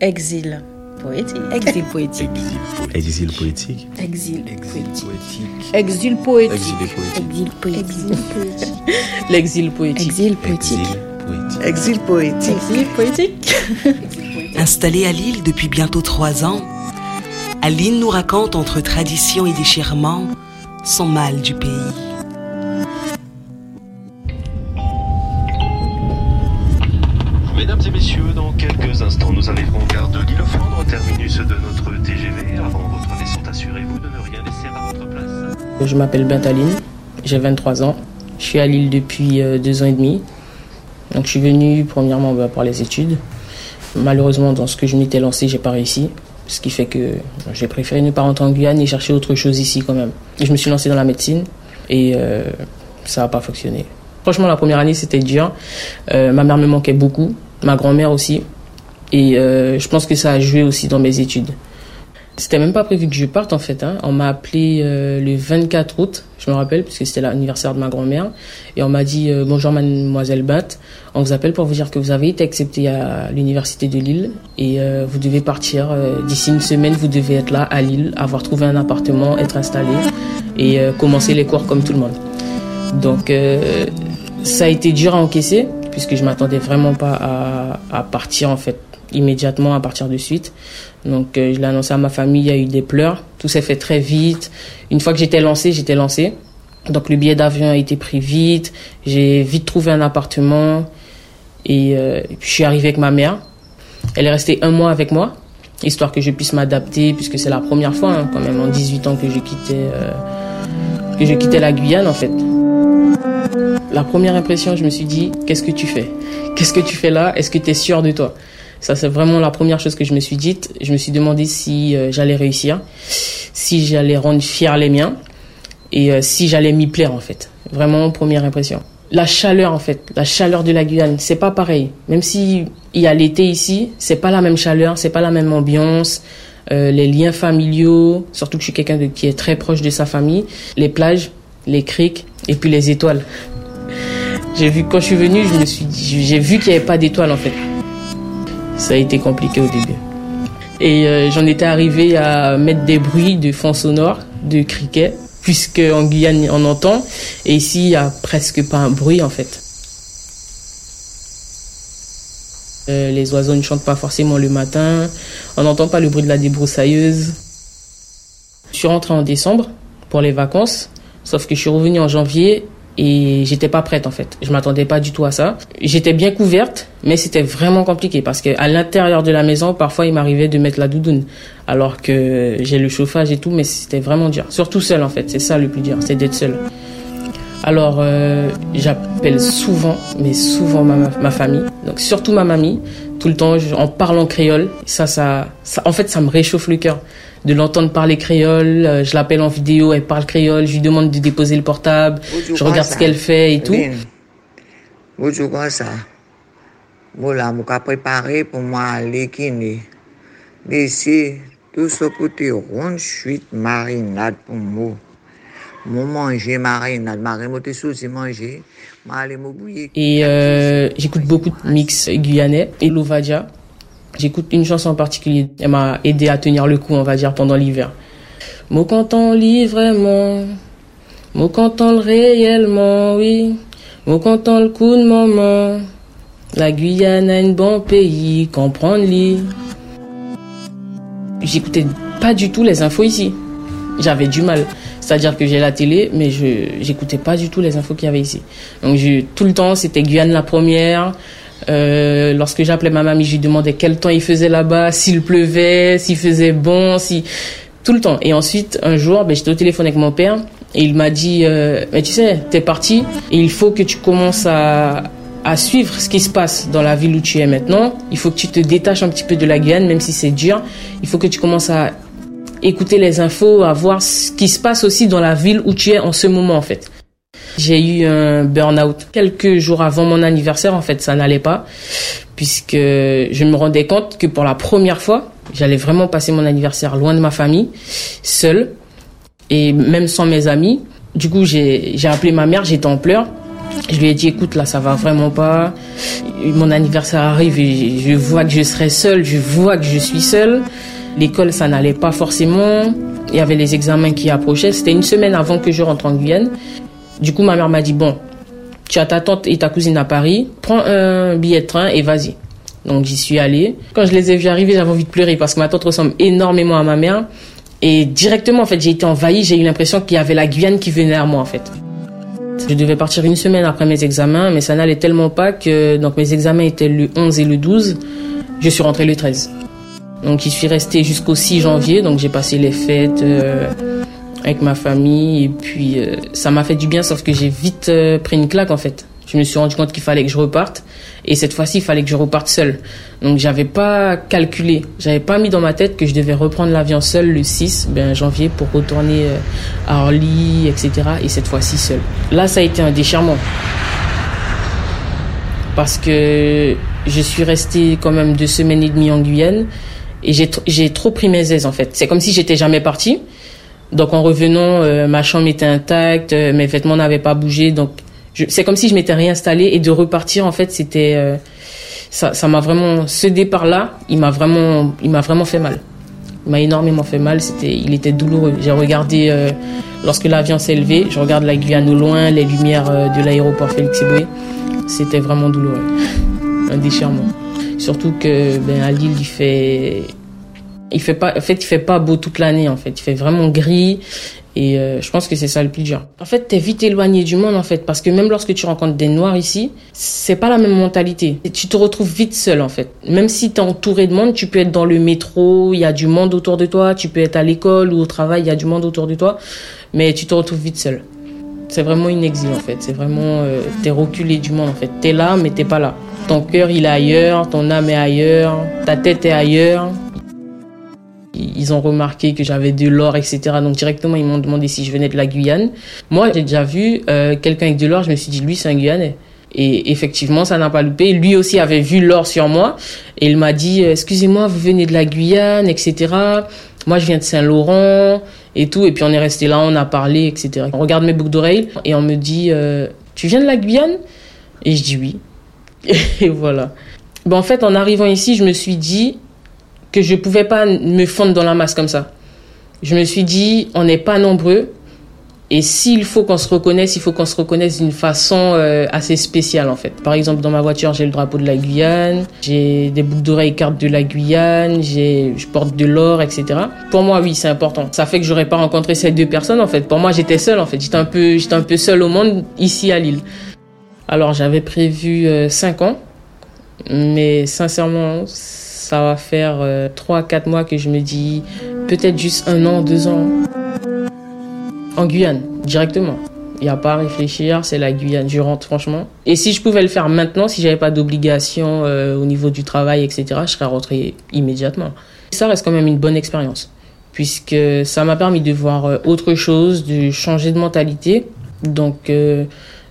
Exil poétique. Exil poétique. Exil poétique. Exil poétique. Exil poétique. Exil poétique. L'exil poétique. Exil poétique. Exil poétique. Exil poétique. Installée à Lille depuis bientôt trois ans, Aline nous raconte entre tradition et déchirement son mal du pays. De notre TGV. Avant votre descente, assurez-vous de ne rien laisser à votre place. Je m'appelle Bentaline, j'ai 23 ans. Je suis à Lille depuis euh, deux ans et demi. Donc je suis venu premièrement bah, pour les études. Malheureusement, dans ce que je m'étais lancé, j'ai pas réussi. Ce qui fait que j'ai préféré ne pas rentrer en Guyane et chercher autre chose ici quand même. Je me suis lancé dans la médecine et euh, ça n'a pas fonctionné. Franchement, la première année, c'était dur. Euh, ma mère me manquait beaucoup, ma grand-mère aussi. Et euh, je pense que ça a joué aussi dans mes études. C'était même pas prévu que je parte en fait. Hein. On m'a appelé euh, le 24 août, je me rappelle, puisque c'était l'anniversaire de ma grand-mère. Et on m'a dit euh, Bonjour mademoiselle Bat, on vous appelle pour vous dire que vous avez été acceptée à l'université de Lille et euh, vous devez partir. euh, D'ici une semaine, vous devez être là à Lille, avoir trouvé un appartement, être installé et euh, commencer les cours comme tout le monde. Donc euh, ça a été dur à encaisser, puisque je m'attendais vraiment pas à, à partir en fait immédiatement à partir de suite. Donc euh, je l'ai annoncé à ma famille, il y a eu des pleurs. Tout s'est fait très vite. Une fois que j'étais lancée, j'étais lancée. Donc le billet d'avion a été pris vite. J'ai vite trouvé un appartement. Et, euh, je suis arrivée avec ma mère. Elle est restée un mois avec moi, histoire que je puisse m'adapter, puisque c'est la première fois hein, quand même en 18 ans que je quittais, euh, que je quittais la Guyane en fait. La première impression, je me suis dit, qu'est-ce que tu fais? Qu'est-ce que tu fais là? Est-ce que tu es sûr de toi? Ça, c'est vraiment la première chose que je me suis dite. Je me suis demandé si euh, j'allais réussir, si j'allais rendre fiers les miens et euh, si j'allais m'y plaire en fait. Vraiment, première impression. La chaleur en fait, la chaleur de la Guyane, c'est pas pareil. Même si il y a l'été ici, c'est pas la même chaleur, c'est pas la même ambiance. Euh, les liens familiaux, surtout que je suis quelqu'un qui est très proche de sa famille, les plages, les criques et puis les étoiles. J'ai vu quand je suis venue, je me suis j'ai vu qu'il n'y avait pas d'étoiles en fait. Ça a été compliqué au début. Et euh, j'en étais arrivé à mettre des bruits de fond sonore, de criquets, puisque en Guyane on entend, et ici il y a presque pas un bruit en fait. Euh, les oiseaux ne chantent pas forcément le matin, on n'entend pas le bruit de la débroussailleuse. Je suis rentrée en décembre pour les vacances, sauf que je suis revenue en janvier et j'étais pas prête en fait. Je m'attendais pas du tout à ça. J'étais bien couverte, mais c'était vraiment compliqué parce que à l'intérieur de la maison, parfois il m'arrivait de mettre la doudoune, alors que j'ai le chauffage et tout, mais c'était vraiment dur. Surtout seul en fait, c'est ça le plus dur, c'est d'être seul. Alors, euh, j'appelle souvent, mais souvent ma, ma famille. Donc, surtout ma mamie. Tout le temps, je- en parlant créole. Ça, ça, ça, en fait, ça me réchauffe le cœur de l'entendre parler créole. Euh, Je l'appelle en vidéo, elle parle créole. Je lui demande de déposer le portable. Je regarde ce qu'elle fait et tout. Ça. Voilà, je préparer pour moi aller kiné. D'ici, tout ce côté rond, marinade pour moi. Et euh, j'écoute beaucoup de mix guyanais et Lovadia. J'écoute une chanson en particulier. Elle m'a aidé à tenir le coup, on va dire, pendant l'hiver. Mon content lit vraiment. Content le réellement, oui. Mon content le coup de maman. La Guyane a un bon pays, comprendre lit. J'écoutais pas du tout les infos ici. J'avais du mal. C'est-à-dire que j'ai la télé, mais je j'écoutais pas du tout les infos qu'il y avait ici. Donc je, tout le temps, c'était Guyane la première. Euh, lorsque j'appelais ma mamie, je lui demandais quel temps il faisait là-bas, s'il pleuvait, s'il faisait bon, si tout le temps. Et ensuite, un jour, ben, j'étais au téléphone avec mon père et il m'a dit, euh, mais tu sais, t'es parti il faut que tu commences à à suivre ce qui se passe dans la ville où tu es maintenant. Il faut que tu te détaches un petit peu de la Guyane, même si c'est dur. Il faut que tu commences à écouter les infos, à voir ce qui se passe aussi dans la ville où tu es en ce moment, en fait. J'ai eu un burn-out quelques jours avant mon anniversaire, en fait, ça n'allait pas, puisque je me rendais compte que pour la première fois, j'allais vraiment passer mon anniversaire loin de ma famille, seule, et même sans mes amis. Du coup, j'ai j'ai appelé ma mère, j'étais en pleurs, Je lui ai dit, écoute, là, ça va vraiment pas. Mon anniversaire arrive et je vois que je serai seule, je vois que je suis seule. L'école, ça n'allait pas forcément. Il y avait les examens qui approchaient. C'était une semaine avant que je rentre en Guyane. Du coup, ma mère m'a dit, bon, tu as ta tante et ta cousine à Paris, prends un billet de train et vas-y. Donc j'y suis allée. Quand je les ai vus arriver, j'avais envie de pleurer parce que ma tante ressemble énormément à ma mère. Et directement, en fait, j'ai été envahie. J'ai eu l'impression qu'il y avait la Guyane qui venait à moi, en fait. Je devais partir une semaine après mes examens, mais ça n'allait tellement pas que donc mes examens étaient le 11 et le 12. Je suis rentrée le 13. Donc j'y suis restée jusqu'au 6 janvier. Donc j'ai passé les fêtes euh, avec ma famille et puis euh, ça m'a fait du bien, sauf que j'ai vite euh, pris une claque en fait. Je me suis rendu compte qu'il fallait que je reparte et cette fois-ci il fallait que je reparte seule. Donc j'avais pas calculé, j'avais pas mis dans ma tête que je devais reprendre l'avion seule le 6 ben, janvier pour retourner à Orly, etc. Et cette fois-ci seule. Là ça a été un déchirement parce que je suis restée quand même deux semaines et demie en Guyane et j'ai trop pris mes aises en fait. C'est comme si j'étais jamais partie. Donc en revenant, euh, ma chambre était intacte, euh, mes vêtements n'avaient pas bougé. Donc c'est comme si je m'étais réinstallée et de repartir en fait c'était euh, ça m'a vraiment ce départ là, il m'a vraiment il vraiment fait mal. Il m'a énormément fait mal, c'était il était douloureux. J'ai regardé lorsque l'avion s'est élevé, je regarde la Guyane au loin, les lumières de l'aéroport Félix Éboué. C'était vraiment douloureux. Un déchirement. Surtout que ben à Lille il fait il fait pas en fait il fait pas beau toute l'année en fait il fait vraiment gris et euh, je pense que c'est ça le plus dur. En fait, t'es vite éloigné du monde en fait parce que même lorsque tu rencontres des noirs ici, c'est pas la même mentalité. Et tu te retrouves vite seul en fait. Même si t'es entouré de monde, tu peux être dans le métro, il y a du monde autour de toi, tu peux être à l'école ou au travail, il y a du monde autour de toi, mais tu te retrouves vite seul. C'est vraiment une exil en fait, c'est vraiment euh, t'es reculé du monde en fait. T'es là mais t'es pas là. Ton cœur il est ailleurs, ton âme est ailleurs, ta tête est ailleurs. Ils ont remarqué que j'avais de l'or, etc. Donc directement, ils m'ont demandé si je venais de la Guyane. Moi, j'ai déjà vu euh, quelqu'un avec de l'or. Je me suis dit, lui, c'est un Guyanais. Et effectivement, ça n'a pas loupé. Lui aussi avait vu l'or sur moi. Et il m'a dit, euh, excusez-moi, vous venez de la Guyane, etc. Moi, je viens de Saint-Laurent et tout. Et puis on est resté là, on a parlé, etc. On regarde mes boucles d'oreilles et on me dit, euh, tu viens de la Guyane? Et je dis oui. Et voilà. Bon, en fait, en arrivant ici, je me suis dit, que je pouvais pas me fondre dans la masse comme ça. Je me suis dit, on n'est pas nombreux. Et s'il faut qu'on se reconnaisse, il faut qu'on se reconnaisse d'une façon euh, assez spéciale en fait. Par exemple, dans ma voiture, j'ai le drapeau de la Guyane, j'ai des boucles d'oreilles cartes de la Guyane, j'ai, je porte de l'or, etc. Pour moi, oui, c'est important. Ça fait que j'aurais pas rencontré ces deux personnes en fait. Pour moi, j'étais seule en fait. J'étais un peu, j'étais un peu seule au monde ici à Lille. Alors, j'avais prévu 5 euh, ans, mais sincèrement, ça va faire 3-4 euh, mois que je me dis peut-être juste un an, deux ans. En Guyane, directement. Il n'y a pas à réfléchir, c'est la Guyane. Je rentre franchement. Et si je pouvais le faire maintenant, si j'avais pas d'obligation euh, au niveau du travail, etc., je serais rentré immédiatement. Ça reste quand même une bonne expérience, puisque ça m'a permis de voir euh, autre chose, de changer de mentalité. Donc,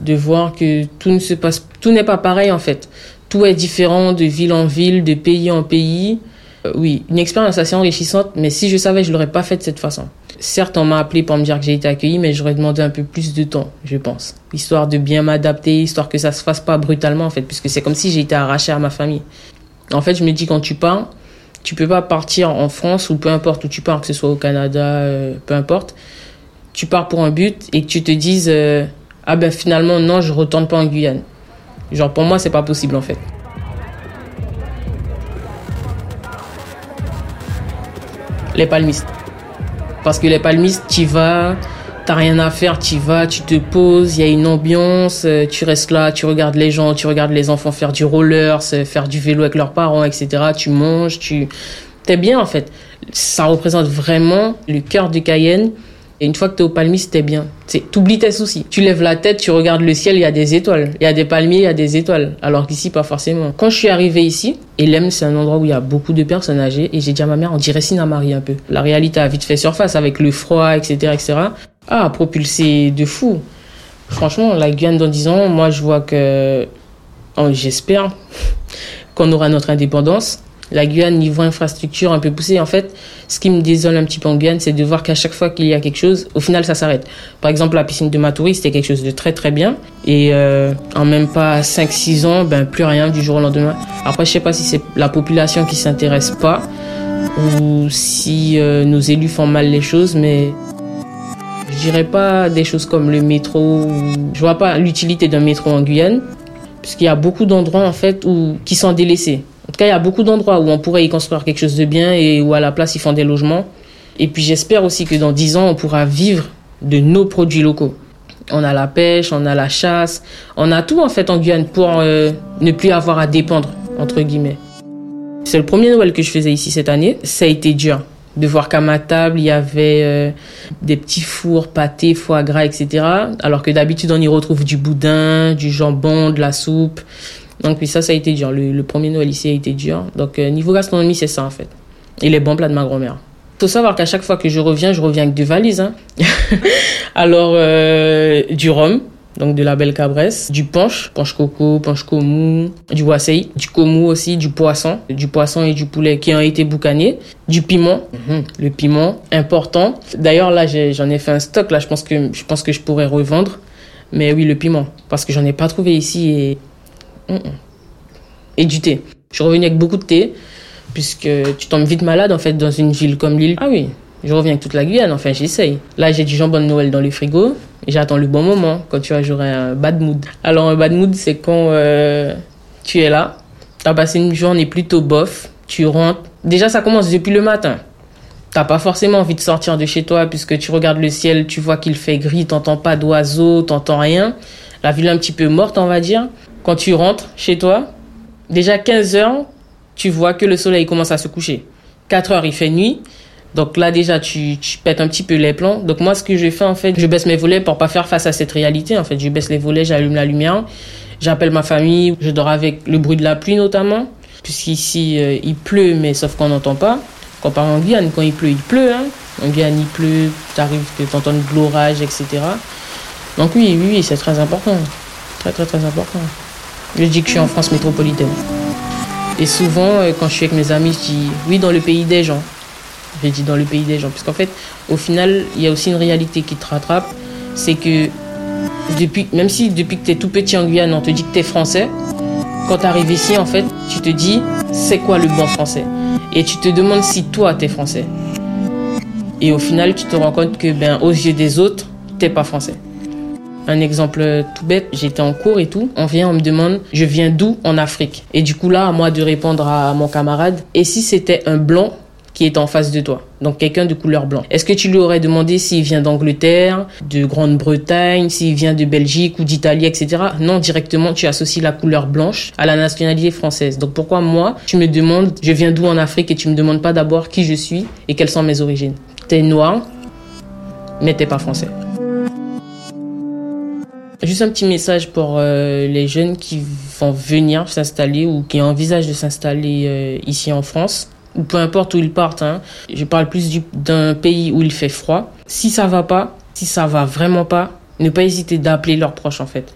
de voir que tout ne se passe, tout n'est pas pareil en fait tout est différent de ville en ville, de pays en pays. Euh, oui, une expérience assez enrichissante, mais si je savais, je l'aurais pas fait de cette façon. Certes, on m'a appelé pour me dire que j'ai été accueilli, mais j'aurais demandé un peu plus de temps, je pense. Histoire de bien m'adapter, histoire que ça se fasse pas brutalement, en fait, puisque c'est comme si j'ai été arraché à ma famille. En fait, je me dis, quand tu pars, tu peux pas partir en France ou peu importe où tu pars, que ce soit au Canada, euh, peu importe. Tu pars pour un but et que tu te dises, euh, ah ben finalement, non, je retourne pas en Guyane. Genre pour moi c'est pas possible en fait. Les palmistes. Parce que les palmistes, tu vas, t'as rien à faire, tu vas, tu te poses, il y a une ambiance, euh, tu restes là, tu regardes les gens, tu regardes les enfants faire du roller, faire du vélo avec leurs parents, etc. Tu manges, tu... T'es bien en fait. Ça représente vraiment le cœur du Cayenne et une fois que tu es au palmier, c'était bien. Tu oublies tes soucis. Tu lèves la tête, tu regardes le ciel, il y a des étoiles. Il y a des palmiers, il y a des étoiles. Alors qu'ici, pas forcément. Quand je suis arrivée ici, Elem, c'est un endroit où il y a beaucoup de personnes âgées. Et j'ai dit à ma mère, on dirait Sinamari un peu. La réalité a vite fait surface avec le froid, etc., etc. Ah, propulsé de fou. Franchement, la Guyane dans 10 ans, moi, je vois que, oh, j'espère qu'on aura notre indépendance. La Guyane, niveau infrastructure, un peu poussé. En fait, ce qui me désole un petit peu en Guyane, c'est de voir qu'à chaque fois qu'il y a quelque chose, au final, ça s'arrête. Par exemple, la piscine de Matoury, c'était quelque chose de très très bien. Et euh, en même pas 5-6 ans, ben plus rien du jour au lendemain. Après, je sais pas si c'est la population qui s'intéresse pas ou si euh, nos élus font mal les choses, mais je dirais pas des choses comme le métro. Je vois pas l'utilité d'un métro en Guyane, puisqu'il y a beaucoup d'endroits en fait qui sont délaissés. Cas, il y a beaucoup d'endroits où on pourrait y construire quelque chose de bien et où à la place ils font des logements. Et puis j'espère aussi que dans 10 ans, on pourra vivre de nos produits locaux. On a la pêche, on a la chasse, on a tout en fait en Guyane pour euh, ne plus avoir à dépendre, entre guillemets. C'est le premier Noël que je faisais ici cette année. Ça a été dur de voir qu'à ma table, il y avait euh, des petits fours, pâtés, foie gras, etc. Alors que d'habitude, on y retrouve du boudin, du jambon, de la soupe. Donc oui, ça, ça a été dur. Le, premier Noël ici a été dur. Donc euh, niveau gastronomie, c'est ça en fait. Et les bons plats de ma grand-mère. Faut savoir qu'à chaque fois que je reviens, je reviens avec deux valises. Hein. Alors, euh, du rhum, donc de la belle cabresse, du punch, punch coco, punch komu, du wasei, du komu aussi, du poisson, du poisson et du poulet qui ont été boucanés, du piment, mhm. le piment important. D'ailleurs là j'en ai, fait un stock là, je pense que je pense que je pourrais revendre. Mais oui le piment parce que j'en ai pas trouvé ici et. Et du thé. Je suis revenu avec beaucoup de thé puisque tu tombes vite malade en fait dans une ville comme Lille. Ah oui, je reviens avec toute la Guyane, enfin j'essaye. Là j'ai du jambon de Noël dans le frigo. J'attends le bon moment quand tu vas jouer un bad mood. Alors un bad mood c'est quand euh, tu es là, tu as passé une journée plutôt bof, tu rentres. Déjà ça commence depuis le matin. T'as pas forcément envie de sortir de chez toi puisque tu regardes le ciel, tu vois qu'il fait gris, t'entends pas d'oiseaux, t'entends rien. La ville est un petit peu morte on va dire. Quand tu rentres chez toi, déjà 15 heures, tu vois que le soleil commence à se coucher. 4 heures il fait nuit. Donc là déjà tu, pètes un petit peu les plans. Donc moi ce que je fais en fait, je baisse mes volets pour pas faire face à cette réalité. En fait, je baisse les volets, j'allume la lumière, j'appelle ma famille, je dors avec le bruit de la pluie notamment, puisqu'ici euh, il pleut mais sauf qu'on n'entend pas. Comparé en Guyane, quand il pleut, il pleut. Hein. En Guyane il pleut, t'arrives que t'entends de l'orage, etc. Donc oui, oui, oui c'est très important, très très très important. Je dis que je suis en France métropolitaine. Et souvent, euh, quand je suis avec mes amis, je dis oui dans le pays des gens. J'ai dit dans le pays des gens. Puisqu'en fait, au final, il y a aussi une réalité qui te rattrape. C'est que, depuis, même si depuis que tu es tout petit en Guyane, on te dit que tu es français, quand tu arrives ici, en fait, tu te dis, c'est quoi le bon français? Et tu te demandes si toi, tu es français. Et au final, tu te rends compte que, ben, aux yeux des autres, t'es pas français. Un exemple tout bête, j'étais en cours et tout. On vient, on me demande, je viens d'où en Afrique? Et du coup là, à moi de répondre à mon camarade, et si c'était un blanc qui est en face de toi? Donc quelqu'un de couleur blanc. Est-ce que tu lui aurais demandé s'il vient d'Angleterre, de Grande-Bretagne, s'il vient de Belgique ou d'Italie, etc. Non, directement, tu associes la couleur blanche à la nationalité française. Donc pourquoi moi, tu me demandes, je viens d'où en Afrique et tu me demandes pas d'abord qui je suis et quelles sont mes origines? T'es noir, mais t'es pas français. Juste un petit message pour euh, les jeunes qui vont venir s'installer ou qui envisagent de s'installer euh, ici en France ou peu importe où ils partent. Hein. Je parle plus d'un pays où il fait froid. Si ça va pas, si ça va vraiment pas, ne pas hésiter d'appeler leurs proches en fait.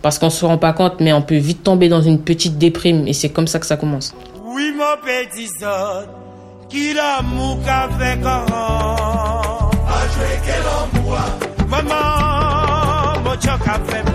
Parce qu'on se rend pas compte, mais on peut vite tomber dans une petite déprime et c'est comme ça que ça commence. Oui, mon petit son, qui l'amour qu'a fait Maman, mon choc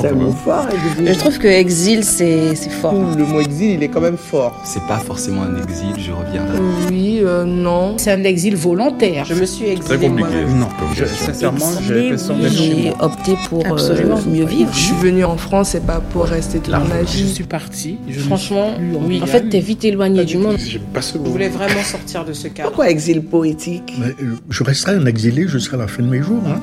c'est un mot fort. C'est un mot fort, exil. Je trouve que exil, c'est fort. Le mot exil, il est quand même fort. C'est pas forcément un exil, je reviens. Oui, euh, non. C'est un exil volontaire. Je me suis exilé. Très compliqué. Non, je, sincèrement, j'ai opté pour euh, mieux vivre. Je suis venu en France, c'est pas pour rester toute ma vie. Je suis parti. Franchement, oui. En fait, t'es vite éloigné du monde. Je voulais vraiment sortir de ce cadre? Pourquoi exil poétique? Euh, Je resterai un exilé jusqu'à la fin de mes jours. Hein.